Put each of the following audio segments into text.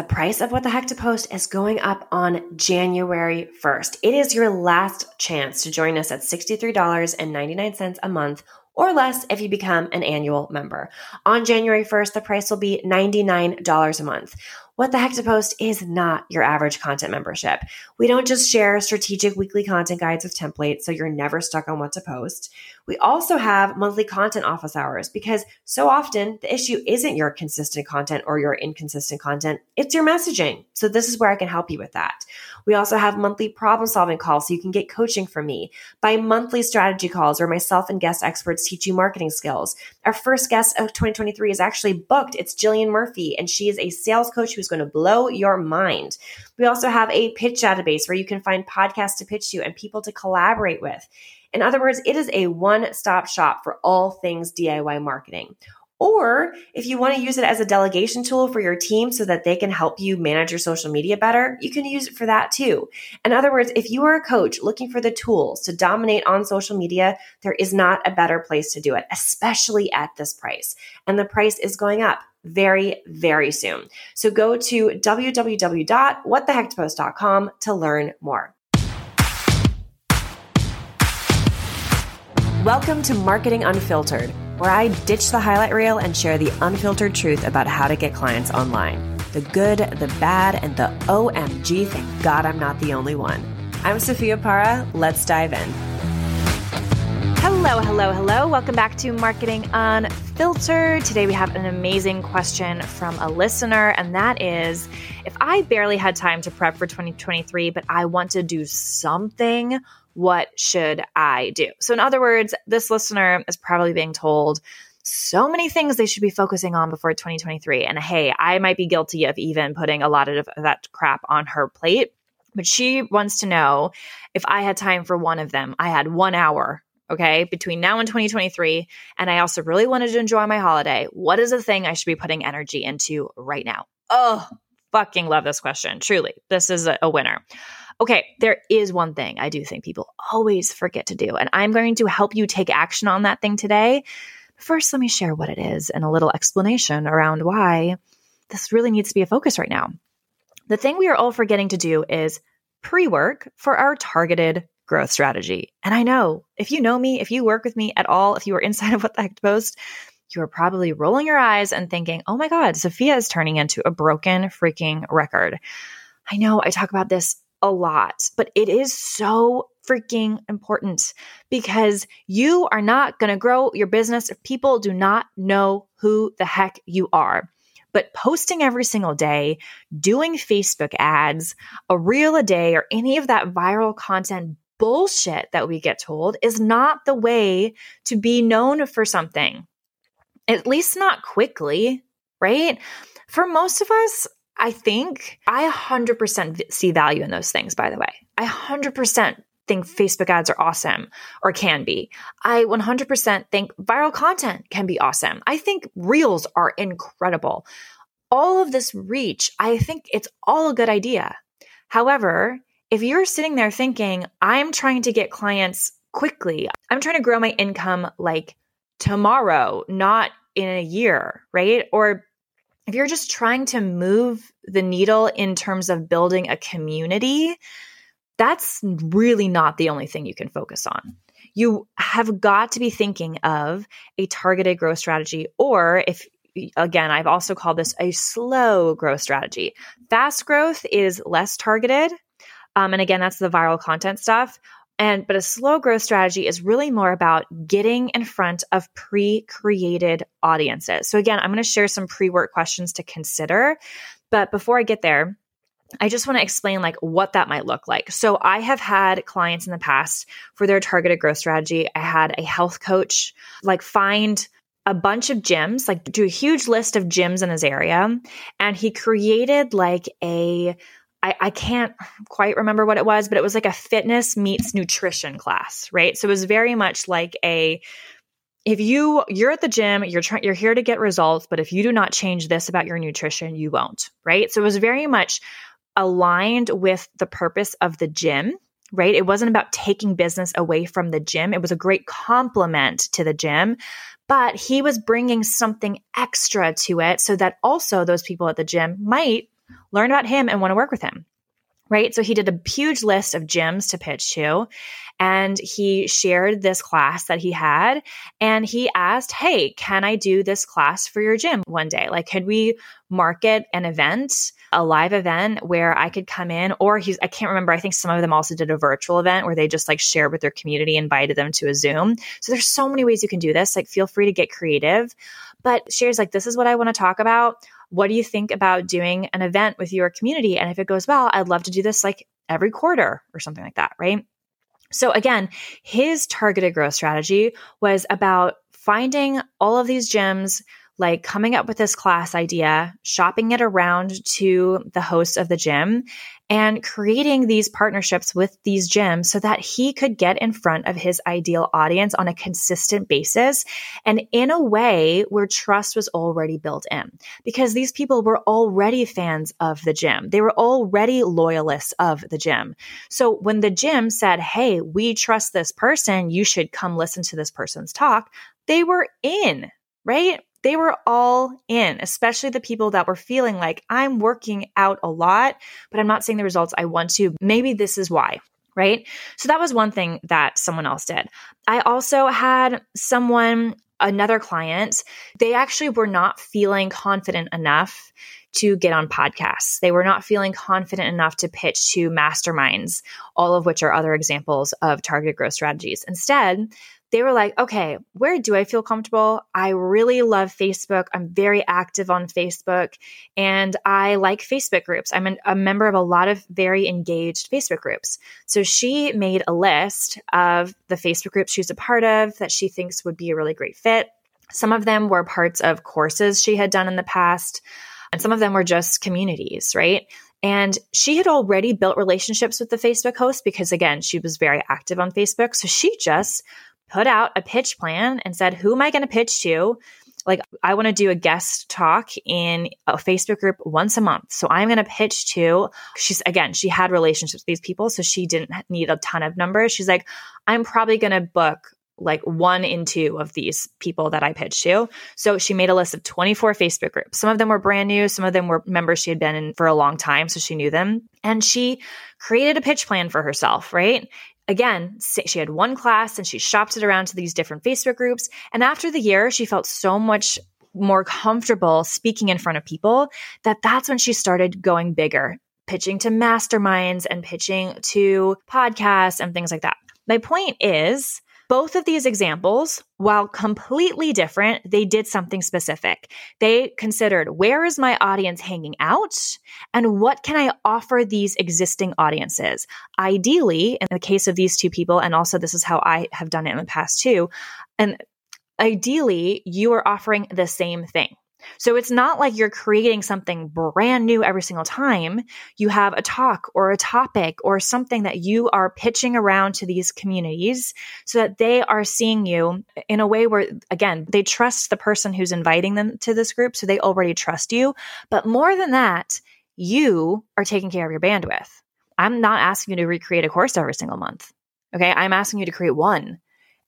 the price of what the heck to post is going up on January 1st. It is your last chance to join us at $63.99 a month or less if you become an annual member. On January 1st, the price will be $99 a month. What the Heck to Post is not your average content membership. We don't just share strategic weekly content guides with templates so you're never stuck on what to post. We also have monthly content office hours because so often the issue isn't your consistent content or your inconsistent content, it's your messaging. So, this is where I can help you with that. We also have monthly problem solving calls so you can get coaching from me, bi monthly strategy calls where myself and guest experts teach you marketing skills. Our first guest of 2023 is actually booked. It's Jillian Murphy, and she is a sales coach who's going to blow your mind. We also have a pitch database where you can find podcasts to pitch to and people to collaborate with. In other words, it is a one stop shop for all things DIY marketing. Or if you want to use it as a delegation tool for your team so that they can help you manage your social media better, you can use it for that too. In other words, if you are a coach looking for the tools to dominate on social media, there is not a better place to do it, especially at this price. And the price is going up very, very soon. So go to www.whatthehecktopost.com to learn more. Welcome to Marketing Unfiltered, where I ditch the highlight reel and share the unfiltered truth about how to get clients online. The good, the bad, and the OMG, thank God I'm not the only one. I'm Sophia Para. Let's dive in. Hello, hello, hello. Welcome back to Marketing Unfiltered. Today we have an amazing question from a listener, and that is if I barely had time to prep for 2023, but I want to do something what should I do? So, in other words, this listener is probably being told so many things they should be focusing on before 2023. And hey, I might be guilty of even putting a lot of that crap on her plate. But she wants to know if I had time for one of them. I had one hour, okay, between now and 2023. And I also really wanted to enjoy my holiday. What is the thing I should be putting energy into right now? Oh, fucking love this question. Truly, this is a, a winner. Okay, there is one thing I do think people always forget to do, and I'm going to help you take action on that thing today. First, let me share what it is and a little explanation around why this really needs to be a focus right now. The thing we are all forgetting to do is pre work for our targeted growth strategy. And I know if you know me, if you work with me at all, if you are inside of What the Heck Post, you are probably rolling your eyes and thinking, oh my God, Sophia is turning into a broken freaking record. I know I talk about this a lot, but it is so freaking important because you are not going to grow your business if people do not know who the heck you are. But posting every single day, doing Facebook ads, a reel a day, or any of that viral content bullshit that we get told is not the way to be known for something. At least not quickly, right? For most of us, I think I 100% see value in those things, by the way. I 100% think Facebook ads are awesome or can be. I 100% think viral content can be awesome. I think reels are incredible. All of this reach, I think it's all a good idea. However, if you're sitting there thinking, I'm trying to get clients quickly, I'm trying to grow my income like tomorrow, not in a year, right? Or if you're just trying to move the needle in terms of building a community, that's really not the only thing you can focus on. You have got to be thinking of a targeted growth strategy, or if again, I've also called this a slow growth strategy. Fast growth is less targeted. Um, and again, that's the viral content stuff. And but a slow growth strategy is really more about getting in front of pre-created audiences. So again, I'm going to share some pre-work questions to consider. But before I get there, I just want to explain like what that might look like. So I have had clients in the past for their targeted growth strategy. I had a health coach like find a bunch of gyms, like do a huge list of gyms in his area and he created like a I, I can't quite remember what it was, but it was like a fitness meets nutrition class, right? So it was very much like a if you you're at the gym, you're trying you're here to get results, but if you do not change this about your nutrition, you won't, right? So it was very much aligned with the purpose of the gym right? It wasn't about taking business away from the gym. It was a great complement to the gym, but he was bringing something extra to it so that also those people at the gym might learn about him and want to work with him right? So he did a huge list of gyms to pitch to. And he shared this class that he had. And he asked, Hey, can I do this class for your gym one day? Like, could we market an event, a live event where I could come in? Or he's, I can't remember. I think some of them also did a virtual event where they just like shared with their community, invited them to a Zoom. So there's so many ways you can do this. Like, feel free to get creative. But shares like, this is what I want to talk about what do you think about doing an event with your community? And if it goes well, I'd love to do this like every quarter or something like that, right? So again, his targeted growth strategy was about finding all of these gyms like coming up with this class idea, shopping it around to the hosts of the gym, and creating these partnerships with these gyms so that he could get in front of his ideal audience on a consistent basis and in a way where trust was already built in because these people were already fans of the gym. They were already loyalists of the gym. So when the gym said, Hey, we trust this person, you should come listen to this person's talk, they were in, right? They were all in, especially the people that were feeling like I'm working out a lot, but I'm not seeing the results I want to. Maybe this is why. Right. So that was one thing that someone else did. I also had someone, another client, they actually were not feeling confident enough to get on podcasts. They were not feeling confident enough to pitch to masterminds, all of which are other examples of targeted growth strategies. Instead, they were like, okay, where do I feel comfortable? I really love Facebook. I'm very active on Facebook and I like Facebook groups. I'm an, a member of a lot of very engaged Facebook groups. So she made a list of the Facebook groups she's a part of that she thinks would be a really great fit. Some of them were parts of courses she had done in the past, and some of them were just communities, right? And she had already built relationships with the Facebook host because, again, she was very active on Facebook. So she just put out a pitch plan and said, Who am I going to pitch to? Like, I want to do a guest talk in a Facebook group once a month. So I'm going to pitch to, she's again, she had relationships with these people. So she didn't need a ton of numbers. She's like, I'm probably going to book like one in two of these people that I pitched to. So she made a list of 24 Facebook groups. Some of them were brand new, some of them were members she had been in for a long time, so she knew them. And she created a pitch plan for herself, right? Again, she had one class and she shopped it around to these different Facebook groups. And after the year, she felt so much more comfortable speaking in front of people that that's when she started going bigger, pitching to masterminds and pitching to podcasts and things like that. My point is, both of these examples, while completely different, they did something specific. They considered where is my audience hanging out and what can I offer these existing audiences? Ideally, in the case of these two people, and also this is how I have done it in the past too, and ideally, you are offering the same thing. So it's not like you're creating something brand new every single time. You have a talk or a topic or something that you are pitching around to these communities so that they are seeing you in a way where, again, they trust the person who's inviting them to this group. So they already trust you. But more than that, you are taking care of your bandwidth. I'm not asking you to recreate a course every single month. Okay. I'm asking you to create one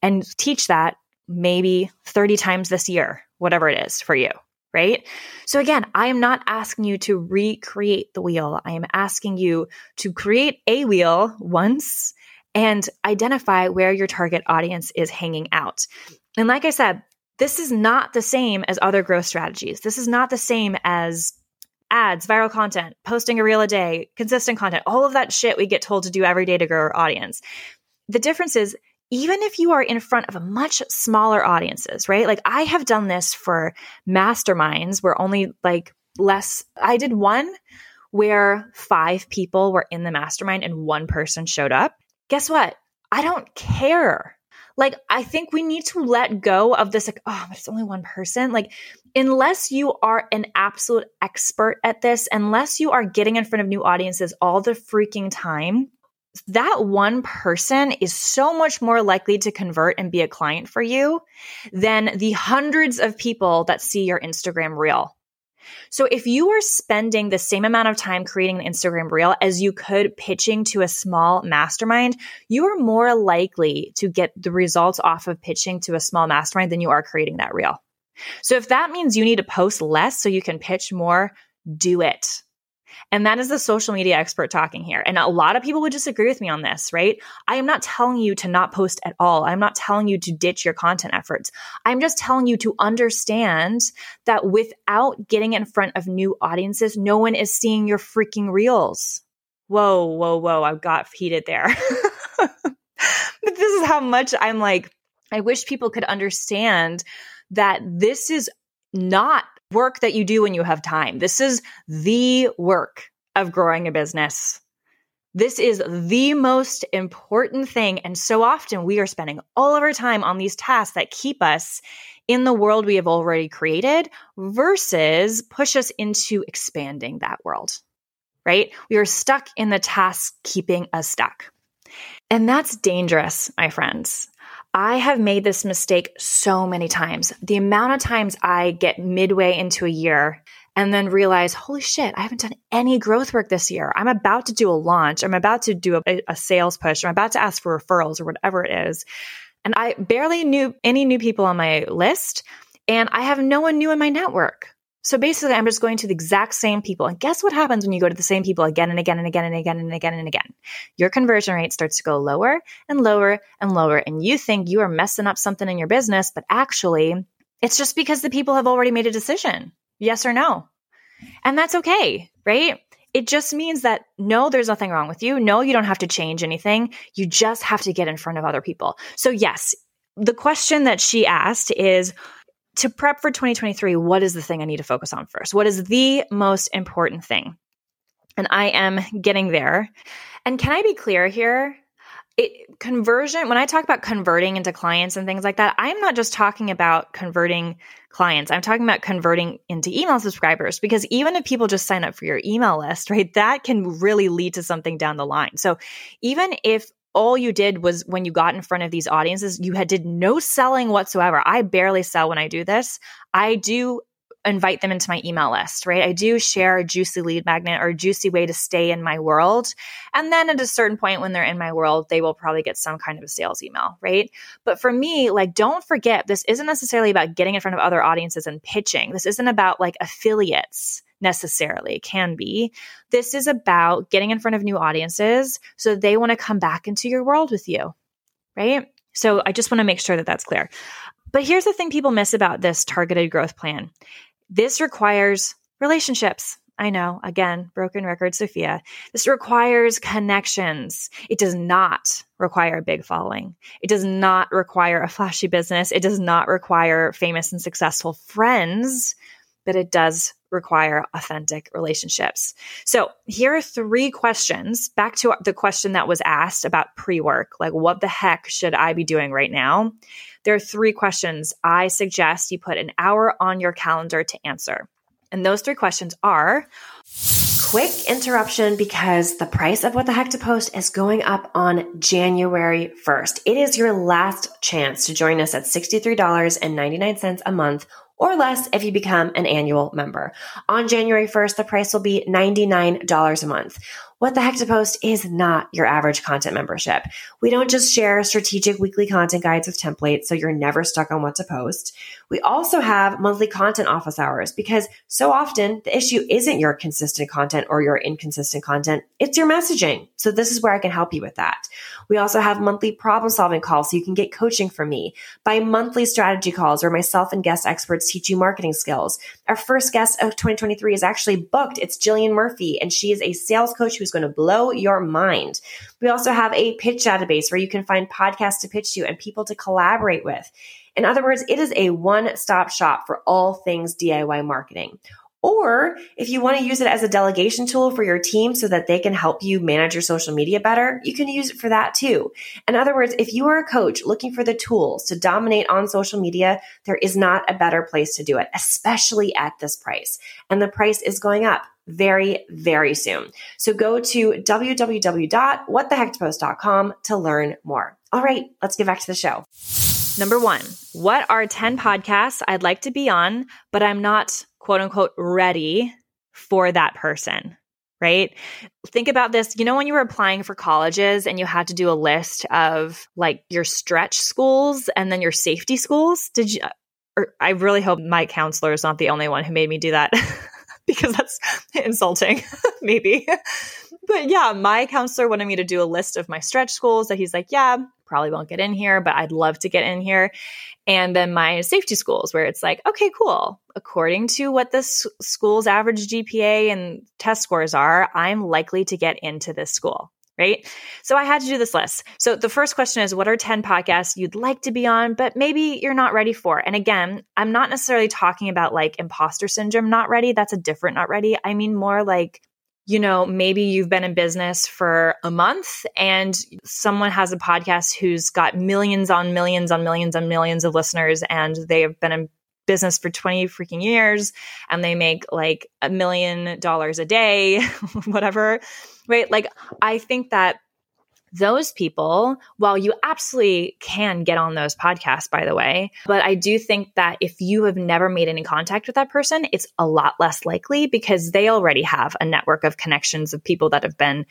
and teach that maybe 30 times this year, whatever it is for you right? So again, I am not asking you to recreate the wheel. I am asking you to create a wheel once and identify where your target audience is hanging out. And like I said, this is not the same as other growth strategies. This is not the same as ads, viral content, posting a reel a day, consistent content, all of that shit we get told to do every day to grow our audience. The difference is even if you are in front of a much smaller audiences, right? Like I have done this for masterminds where only like less, I did one where five people were in the mastermind and one person showed up. Guess what? I don't care. Like, I think we need to let go of this, like, oh, but it's only one person. Like, unless you are an absolute expert at this, unless you are getting in front of new audiences all the freaking time, that one person is so much more likely to convert and be a client for you than the hundreds of people that see your Instagram reel. So if you are spending the same amount of time creating an Instagram reel as you could pitching to a small mastermind, you are more likely to get the results off of pitching to a small mastermind than you are creating that reel. So if that means you need to post less so you can pitch more, do it. And that is the social media expert talking here. And a lot of people would disagree with me on this, right? I am not telling you to not post at all. I'm not telling you to ditch your content efforts. I'm just telling you to understand that without getting in front of new audiences, no one is seeing your freaking reels. Whoa, whoa, whoa. I got heated there. but this is how much I'm like, I wish people could understand that this is not work that you do when you have time. This is the work of growing a business. This is the most important thing. And so often we are spending all of our time on these tasks that keep us in the world we have already created versus push us into expanding that world, right? We are stuck in the task keeping us stuck. And that's dangerous, my friends. I have made this mistake so many times. The amount of times I get midway into a year and then realize, holy shit, I haven't done any growth work this year. I'm about to do a launch. I'm about to do a, a sales push. I'm about to ask for referrals or whatever it is. And I barely knew any new people on my list. And I have no one new in my network. So basically, I'm just going to the exact same people. And guess what happens when you go to the same people again and again and again and again and again and again? Your conversion rate starts to go lower and lower and lower. And you think you are messing up something in your business, but actually, it's just because the people have already made a decision yes or no. And that's okay, right? It just means that no, there's nothing wrong with you. No, you don't have to change anything. You just have to get in front of other people. So, yes, the question that she asked is, to prep for 2023, what is the thing I need to focus on first? What is the most important thing? And I am getting there. And can I be clear here? It, conversion, when I talk about converting into clients and things like that, I'm not just talking about converting clients. I'm talking about converting into email subscribers because even if people just sign up for your email list, right, that can really lead to something down the line. So even if all you did was when you got in front of these audiences, you had did no selling whatsoever. I barely sell when I do this. I do invite them into my email list, right? I do share a juicy lead magnet or a juicy way to stay in my world. And then at a certain point when they're in my world, they will probably get some kind of a sales email, right? But for me, like, don't forget, this isn't necessarily about getting in front of other audiences and pitching. This isn't about like affiliates necessarily can be. This is about getting in front of new audiences so they want to come back into your world with you, right? So I just want to make sure that that's clear. But here's the thing people miss about this targeted growth plan this requires relationships. I know, again, broken record, Sophia. This requires connections. It does not require a big following. It does not require a flashy business. It does not require famous and successful friends, but it does require authentic relationships. So, here are three questions back to the question that was asked about pre work like, what the heck should I be doing right now? There are three questions I suggest you put an hour on your calendar to answer. And those three questions are quick interruption because the price of what the heck to post is going up on January 1st. It is your last chance to join us at $63.99 a month or less if you become an annual member. On January 1st, the price will be $99 a month. What the Heck to Post is not your average content membership. We don't just share strategic weekly content guides with templates so you're never stuck on what to post. We also have monthly content office hours because so often the issue isn't your consistent content or your inconsistent content, it's your messaging. So this is where I can help you with that. We also have monthly problem solving calls so you can get coaching from me, bi monthly strategy calls where myself and guest experts teach you marketing skills. Our first guest of 2023 is actually booked. It's Jillian Murphy, and she is a sales coach who's going to blow your mind. We also have a pitch database where you can find podcasts to pitch to and people to collaborate with. In other words, it is a one stop shop for all things DIY marketing. Or if you want to use it as a delegation tool for your team so that they can help you manage your social media better, you can use it for that too. In other words, if you are a coach looking for the tools to dominate on social media, there is not a better place to do it, especially at this price. And the price is going up very, very soon. So go to www.whatthehecktopost.com to learn more. All right, let's get back to the show. Number one, what are 10 podcasts I'd like to be on, but I'm not quote unquote ready for that person? Right? Think about this. You know, when you were applying for colleges and you had to do a list of like your stretch schools and then your safety schools? Did you? I really hope my counselor is not the only one who made me do that. because that's insulting, maybe. but yeah, my counselor wanted me to do a list of my stretch schools that he's like, yeah, probably won't get in here, but I'd love to get in here. And then my safety schools, where it's like, okay, cool. According to what this school's average GPA and test scores are, I'm likely to get into this school right? So I had to do this list. So the first question is what are 10 podcasts you'd like to be on, but maybe you're not ready for? And again, I'm not necessarily talking about like imposter syndrome, not ready. That's a different not ready. I mean more like, you know, maybe you've been in business for a month and someone has a podcast who's got millions on millions on millions on millions of listeners and they have been in business for 20 freaking years and they make like a million dollars a day, whatever right? Like, I think that those people, while you absolutely can get on those podcasts, by the way, but I do think that if you have never made any contact with that person, it's a lot less likely because they already have a network of connections of people that have been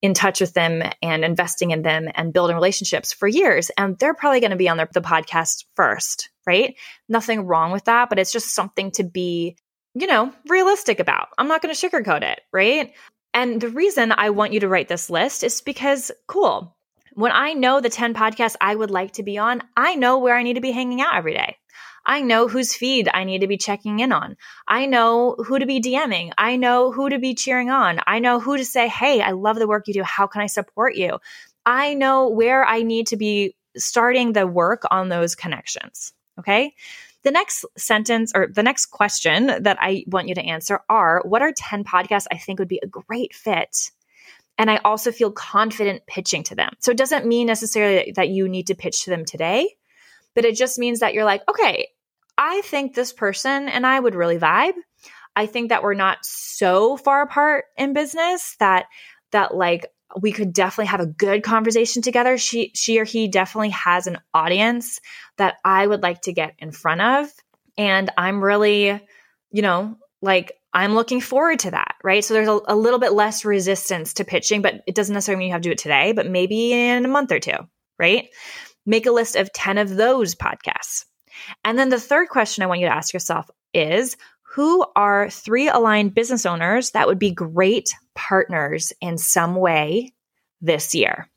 in touch with them and investing in them and building relationships for years. And they're probably going to be on the, the podcast first, right? Nothing wrong with that, but it's just something to be you know, realistic about. I'm not going to sugarcoat it, right? And the reason I want you to write this list is because, cool, when I know the 10 podcasts I would like to be on, I know where I need to be hanging out every day. I know whose feed I need to be checking in on. I know who to be DMing. I know who to be cheering on. I know who to say, Hey, I love the work you do. How can I support you? I know where I need to be starting the work on those connections. Okay. The next sentence or the next question that I want you to answer are what are 10 podcasts I think would be a great fit? And I also feel confident pitching to them. So it doesn't mean necessarily that you need to pitch to them today, but it just means that you're like, okay, I think this person and I would really vibe. I think that we're not so far apart in business that that like we could definitely have a good conversation together. She she or he definitely has an audience that I would like to get in front of and I'm really, you know, like I'm looking forward to that, right? So there's a, a little bit less resistance to pitching, but it doesn't necessarily mean you have to do it today, but maybe in a month or two, right? Make a list of 10 of those podcasts. And then the third question I want you to ask yourself is who are three aligned business owners that would be great partners in some way this year?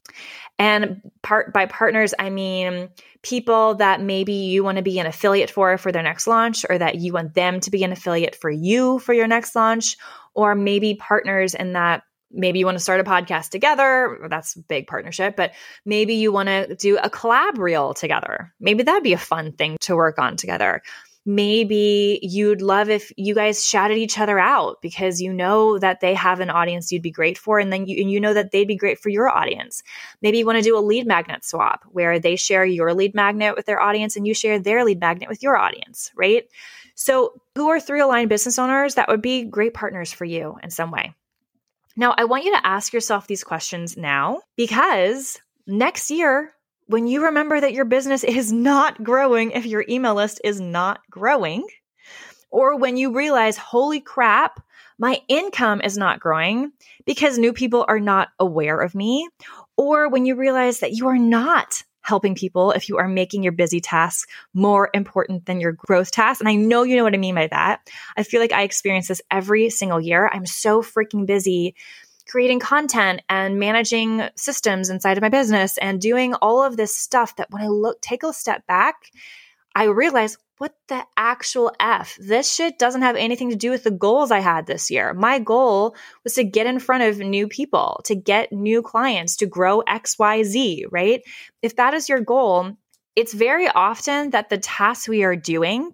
And part by partners, I mean people that maybe you want to be an affiliate for for their next launch, or that you want them to be an affiliate for you for your next launch, or maybe partners in that maybe you want to start a podcast together. That's a big partnership, but maybe you want to do a collab reel together. Maybe that'd be a fun thing to work on together maybe you'd love if you guys shouted each other out because you know that they have an audience you'd be great for and then you, and you know that they'd be great for your audience. Maybe you want to do a lead magnet swap where they share your lead magnet with their audience and you share their lead magnet with your audience right? So who are three aligned business owners? That would be great partners for you in some way. Now i want you to ask yourself these questions now because next year when you remember that your business is not growing if your email list is not growing, or when you realize, holy crap, my income is not growing because new people are not aware of me, or when you realize that you are not helping people if you are making your busy tasks more important than your growth tasks. And I know you know what I mean by that. I feel like I experience this every single year. I'm so freaking busy creating content and managing systems inside of my business and doing all of this stuff that when I look, take a step back, I realize what the actual F? This shit doesn't have anything to do with the goals I had this year. My goal was to get in front of new people, to get new clients, to grow XYZ, right? If that is your goal, it's very often that the tasks we are doing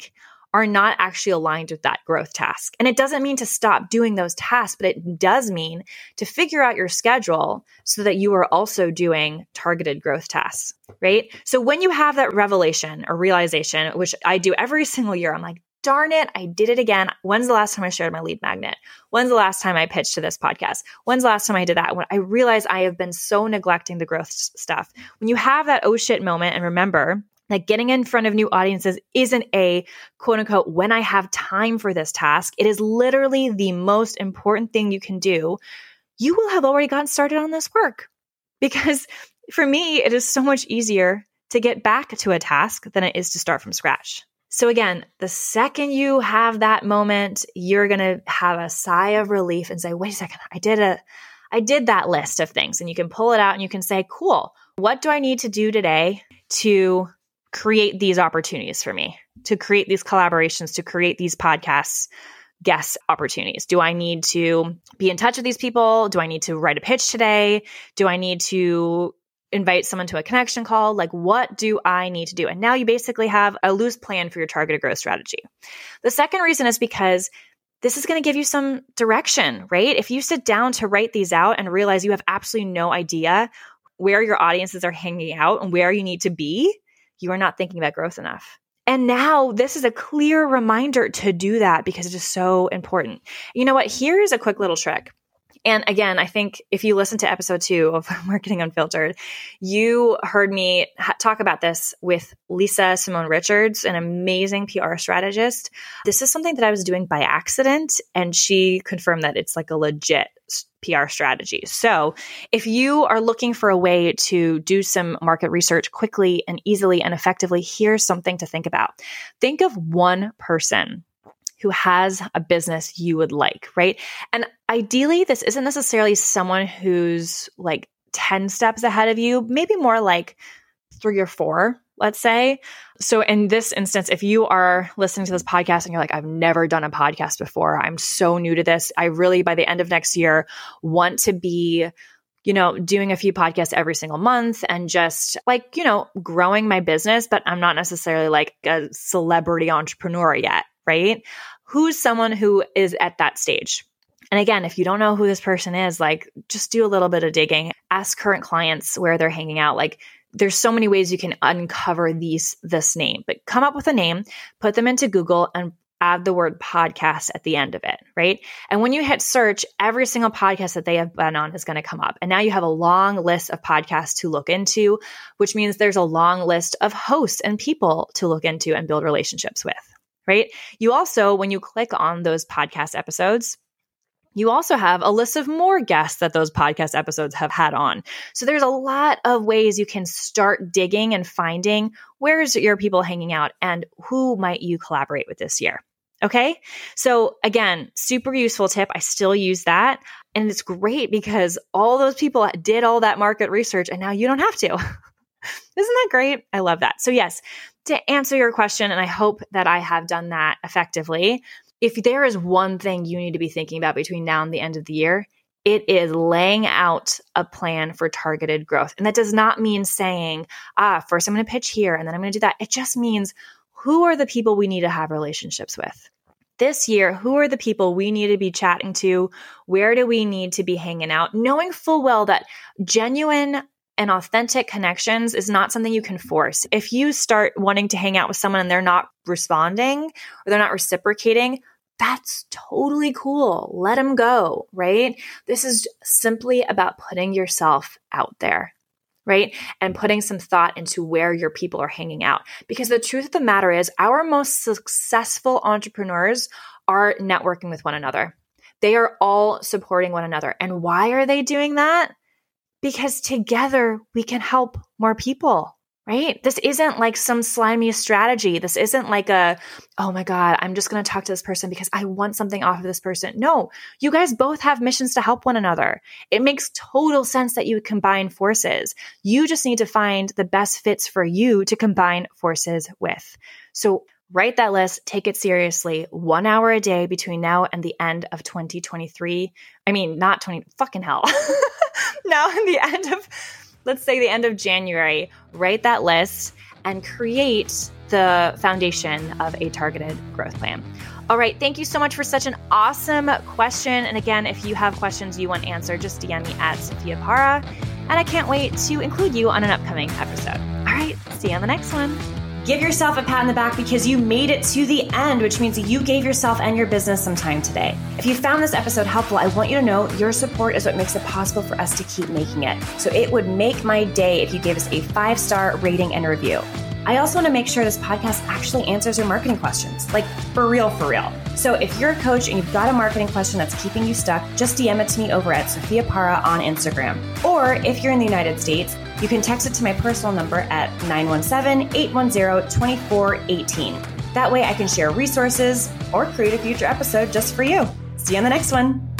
are not actually aligned with that growth task. And it doesn't mean to stop doing those tasks, but it does mean to figure out your schedule so that you are also doing targeted growth tasks, right? So when you have that revelation or realization, which I do every single year, I'm like, darn it, I did it again. When's the last time I shared my lead magnet? When's the last time I pitched to this podcast? When's the last time I did that? When I realize I have been so neglecting the growth stuff. When you have that oh shit moment and remember, like getting in front of new audiences isn't a quote unquote, when I have time for this task. It is literally the most important thing you can do. You will have already gotten started on this work because for me, it is so much easier to get back to a task than it is to start from scratch. So, again, the second you have that moment, you're going to have a sigh of relief and say, wait a second, I did a, I did that list of things. And you can pull it out and you can say, cool, what do I need to do today to create these opportunities for me, to create these collaborations, to create these podcasts? guest opportunities? Do I need to be in touch with these people? Do I need to write a pitch today? Do I need to invite someone to a connection call. Like, what do I need to do? And now you basically have a loose plan for your targeted growth strategy. The second reason is because this is going to give you some direction, right? If you sit down to write these out and realize you have absolutely no idea where your audiences are hanging out and where you need to be, you are not thinking about growth enough. And now this is a clear reminder to do that because it is so important. You know what? Here's a quick little trick. And again, I think if you listen to episode two of Marketing Unfiltered, you heard me ha- talk about this with Lisa Simone Richards, an amazing PR strategist. This is something that I was doing by accident, and she confirmed that it's like a legit PR strategy. So, if you are looking for a way to do some market research quickly and easily and effectively, here's something to think about. Think of one person who has a business you would like, right? And ideally, this isn't necessarily someone who's like 10 steps ahead of you, maybe more like three or four, let's say. So, in this instance, if you are listening to this podcast and you're like, I've never done a podcast before, I'm so new to this. I really, by the end of next year, want to be you know, doing a few podcasts every single month and just like, you know, growing my business, but I'm not necessarily like a celebrity entrepreneur yet, right? Who's someone who is at that stage. And again, if you don't know who this person is, like just do a little bit of digging, ask current clients where they're hanging out. Like there's so many ways you can uncover these this name, but come up with a name, put them into Google and add the word podcast at the end of it, right? And when you hit search, every single podcast that they have been on is going to come up. And now you have a long list of podcasts to look into, which means there's a long list of hosts and people to look into and build relationships with right? You also, when you click on those podcast episodes, you also have a list of more guests that those podcast episodes have had on. So there's a lot of ways you can start digging and finding where's your people hanging out and who might you collaborate with this year. Okay. So again, super useful tip. I still use that. And it's great because all those people did all that market research and now you don't have to. Isn't that great? I love that. So, yes, to answer your question, and I hope that I have done that effectively, if there is one thing you need to be thinking about between now and the end of the year, it is laying out a plan for targeted growth. And that does not mean saying, ah, first I'm going to pitch here and then I'm going to do that. It just means who are the people we need to have relationships with? This year, who are the people we need to be chatting to? Where do we need to be hanging out? Knowing full well that genuine and authentic connections is not something you can force. If you start wanting to hang out with someone and they're not responding or they're not reciprocating, that's totally cool. Let them go, right? This is simply about putting yourself out there, right? And putting some thought into where your people are hanging out. Because the truth of the matter is, our most successful entrepreneurs are networking with one another. They are all supporting one another. And why are they doing that? Because together we can help more people, right? This isn't like some slimy strategy. This isn't like a, oh my God, I'm just going to talk to this person because I want something off of this person. No, you guys both have missions to help one another. It makes total sense that you combine forces. You just need to find the best fits for you to combine forces with. So write that list, take it seriously. One hour a day between now and the end of 2023. I mean, not 20, fucking hell. now in the end of, let's say the end of January, write that list and create the foundation of a targeted growth plan. All right. Thank you so much for such an awesome question. And again, if you have questions you want answered, just DM me at Sophia Para. And I can't wait to include you on an upcoming episode. All right. See you on the next one. Give yourself a pat in the back because you made it to the end, which means you gave yourself and your business some time today. If you found this episode helpful, I want you to know your support is what makes it possible for us to keep making it. So it would make my day if you gave us a five star rating and review. I also want to make sure this podcast actually answers your marketing questions, like for real, for real. So if you're a coach and you've got a marketing question that's keeping you stuck, just DM it to me over at Sophia Para on Instagram. Or if you're in the United States, you can text it to my personal number at 917 810 2418. That way I can share resources or create a future episode just for you. See you on the next one.